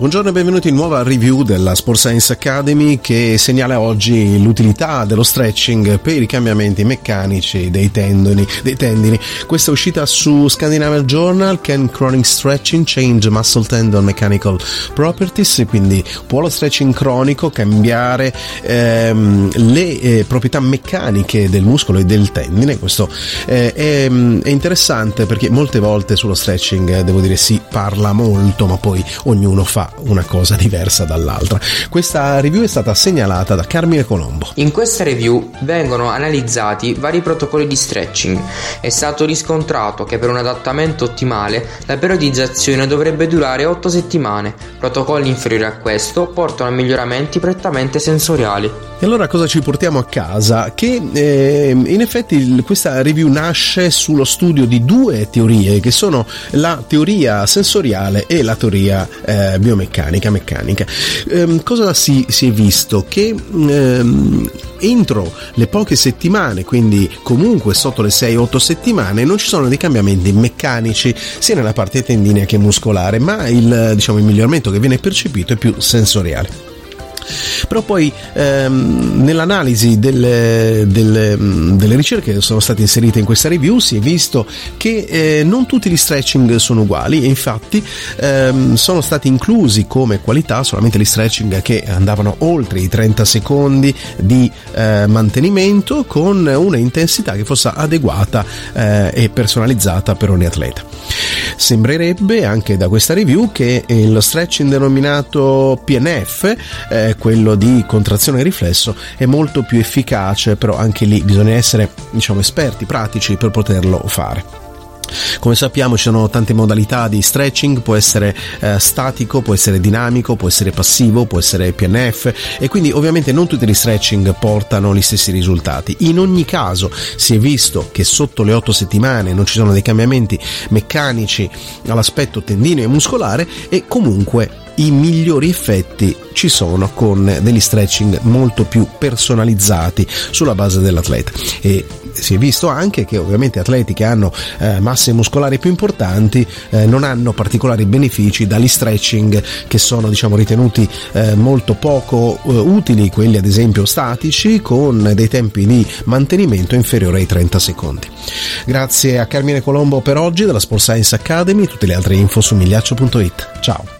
Buongiorno e benvenuti in nuova review della Sports Science Academy che segnala oggi l'utilità dello stretching per i cambiamenti meccanici dei tendoni, dei tendini. Questa è uscita su Scandinavian Journal, Can Chronic Stretching Change Muscle Tendon Mechanical Properties, quindi può lo stretching cronico cambiare ehm, le eh, proprietà meccaniche del muscolo e del tendine. Questo eh, è, è interessante perché molte volte sullo stretching, eh, devo dire, si parla molto, ma poi ognuno fa una cosa diversa dall'altra. Questa review è stata segnalata da Carmine Colombo. In questa review vengono analizzati vari protocolli di stretching. È stato riscontrato che per un adattamento ottimale la periodizzazione dovrebbe durare 8 settimane. Protocolli inferiori a questo portano a miglioramenti prettamente sensoriali. E allora cosa ci portiamo a casa? Che eh, in effetti questa review nasce sullo studio di due teorie che sono la teoria sensoriale e la teoria eh, biomeccanica meccanica. Eh, cosa si, si, è visto? Che ehm, entro le poche settimane, quindi comunque sotto le 6-8 settimane, non ci sono dei cambiamenti meccanici sia nella parte tendinea che muscolare, ma il, diciamo, il miglioramento che viene percepito è più sensoriale. Però poi ehm, nell'analisi delle, delle, delle, ricerche che sono state inserite in questa review si è visto che eh, non tutti gli stretching sono uguali e infatti ehm, sono stati inclusi come qualità solamente gli stretching che andavano oltre i 30 secondi di eh, mantenimento con una intensità che fosse adeguata eh, e personalizzata per ogni atleta. Sembrerebbe anche da questa review che lo stretching denominato PNF, eh, quello di contrazione e riflesso, è molto più efficace, però anche lì bisogna essere diciamo, esperti, pratici per poterlo fare. Come sappiamo ci sono tante modalità di stretching, può essere eh, statico, può essere dinamico, può essere passivo, può essere PNF e quindi ovviamente non tutti gli stretching portano gli stessi risultati. In ogni caso si è visto che sotto le 8 settimane non ci sono dei cambiamenti meccanici all'aspetto tendineo e muscolare e comunque i migliori effetti ci sono con degli stretching molto più personalizzati sulla base dell'atleta. E si è visto anche che ovviamente atleti che hanno eh, masse muscolari più importanti eh, non hanno particolari benefici dagli stretching che sono diciamo ritenuti eh, molto poco eh, utili quelli ad esempio statici con dei tempi di mantenimento inferiori ai 30 secondi. Grazie a Carmine Colombo per oggi della Sport Science Academy. Tutte le altre info su migliaccio.it ciao